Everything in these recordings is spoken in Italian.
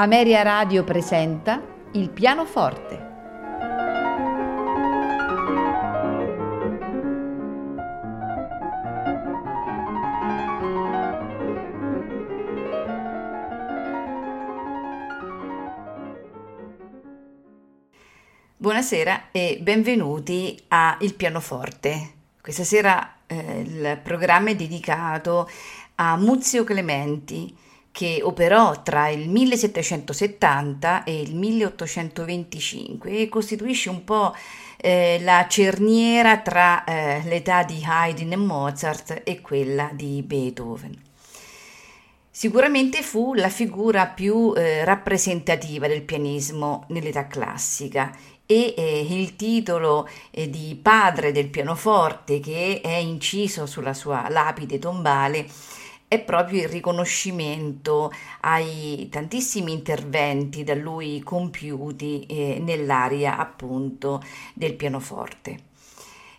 Ameria Radio presenta Il pianoforte. Buonasera e benvenuti a Il pianoforte. Questa sera eh, il programma è dedicato a Muzio Clementi che operò tra il 1770 e il 1825 e costituisce un po' eh, la cerniera tra eh, l'età di Haydn e Mozart e quella di Beethoven. Sicuramente fu la figura più eh, rappresentativa del pianismo nell'età classica e eh, il titolo eh, di padre del pianoforte che è inciso sulla sua lapide tombale è proprio il riconoscimento ai tantissimi interventi da lui compiuti eh, nell'area appunto del pianoforte.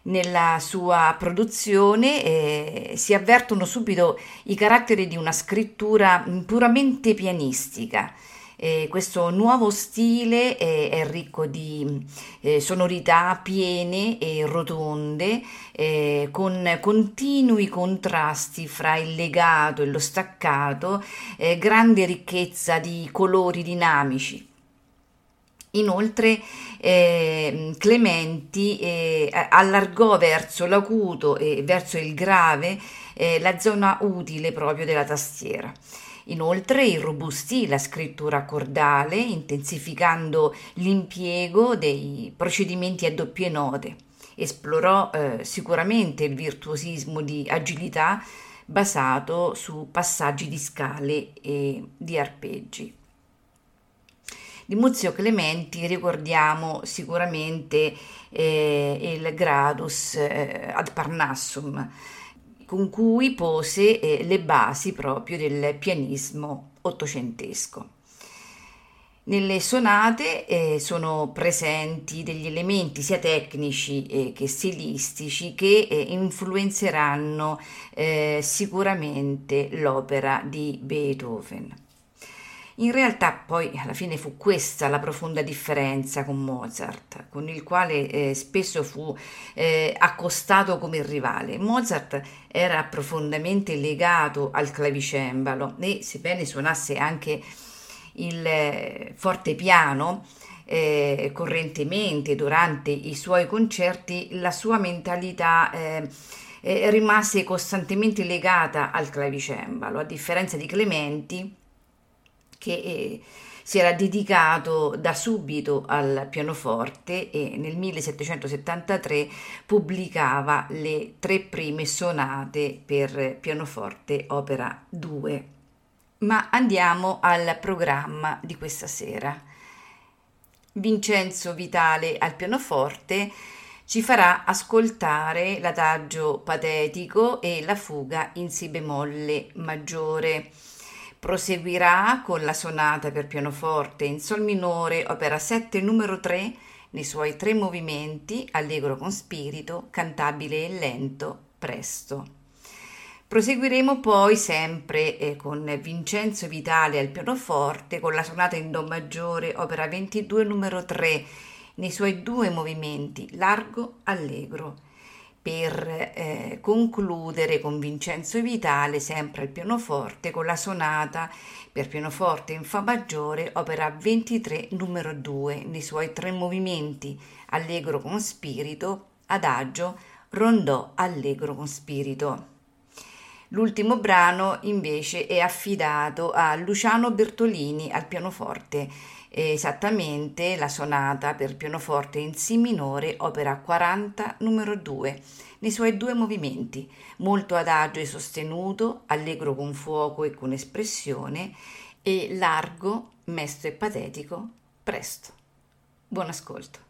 Nella sua produzione eh, si avvertono subito i caratteri di una scrittura puramente pianistica, eh, questo nuovo stile è, è ricco di eh, sonorità piene e rotonde, eh, con continui contrasti fra il legato e lo staccato, eh, grande ricchezza di colori dinamici. Inoltre eh, Clementi eh, allargò verso l'acuto e verso il grave eh, la zona utile proprio della tastiera. Inoltre irrobustì la scrittura cordale, intensificando l'impiego dei procedimenti a doppie note. Esplorò eh, sicuramente il virtuosismo di agilità basato su passaggi di scale e di arpeggi. Di Muzio Clementi ricordiamo sicuramente eh, il Gradus eh, ad Parnassum, con cui pose eh, le basi proprio del pianismo ottocentesco. Nelle sonate eh, sono presenti degli elementi sia tecnici eh, che stilistici che eh, influenzeranno eh, sicuramente l'opera di Beethoven. In realtà poi alla fine fu questa la profonda differenza con Mozart, con il quale eh, spesso fu eh, accostato come rivale. Mozart era profondamente legato al clavicembalo e sebbene suonasse anche il eh, fortepiano, eh, correntemente durante i suoi concerti, la sua mentalità eh, eh, rimase costantemente legata al clavicembalo, a differenza di Clementi che eh, si era dedicato da subito al pianoforte e nel 1773 pubblicava le tre prime sonate per pianoforte opera 2. Ma andiamo al programma di questa sera. Vincenzo Vitale al pianoforte ci farà ascoltare l'adagio patetico e la fuga in si bemolle maggiore Proseguirà con la sonata per pianoforte in sol minore, opera 7 numero 3, nei suoi tre movimenti, allegro con spirito, cantabile e lento, presto. Proseguiremo poi sempre eh, con Vincenzo Vitale al pianoforte con la sonata in Do maggiore, opera 22 numero 3, nei suoi due movimenti, largo, allegro per eh, concludere con Vincenzo Vitale, sempre al pianoforte, con la sonata per pianoforte in Fa maggiore, opera 23 numero 2, nei suoi tre movimenti, allegro con spirito, adagio, rondò, allegro con spirito. L'ultimo brano invece è affidato a Luciano Bertolini al pianoforte esattamente la sonata per pianoforte in Si minore, opera 40, numero 2, nei suoi due movimenti, molto adagio e sostenuto, allegro con fuoco e con espressione, e largo, mesto e patetico, presto. Buon ascolto.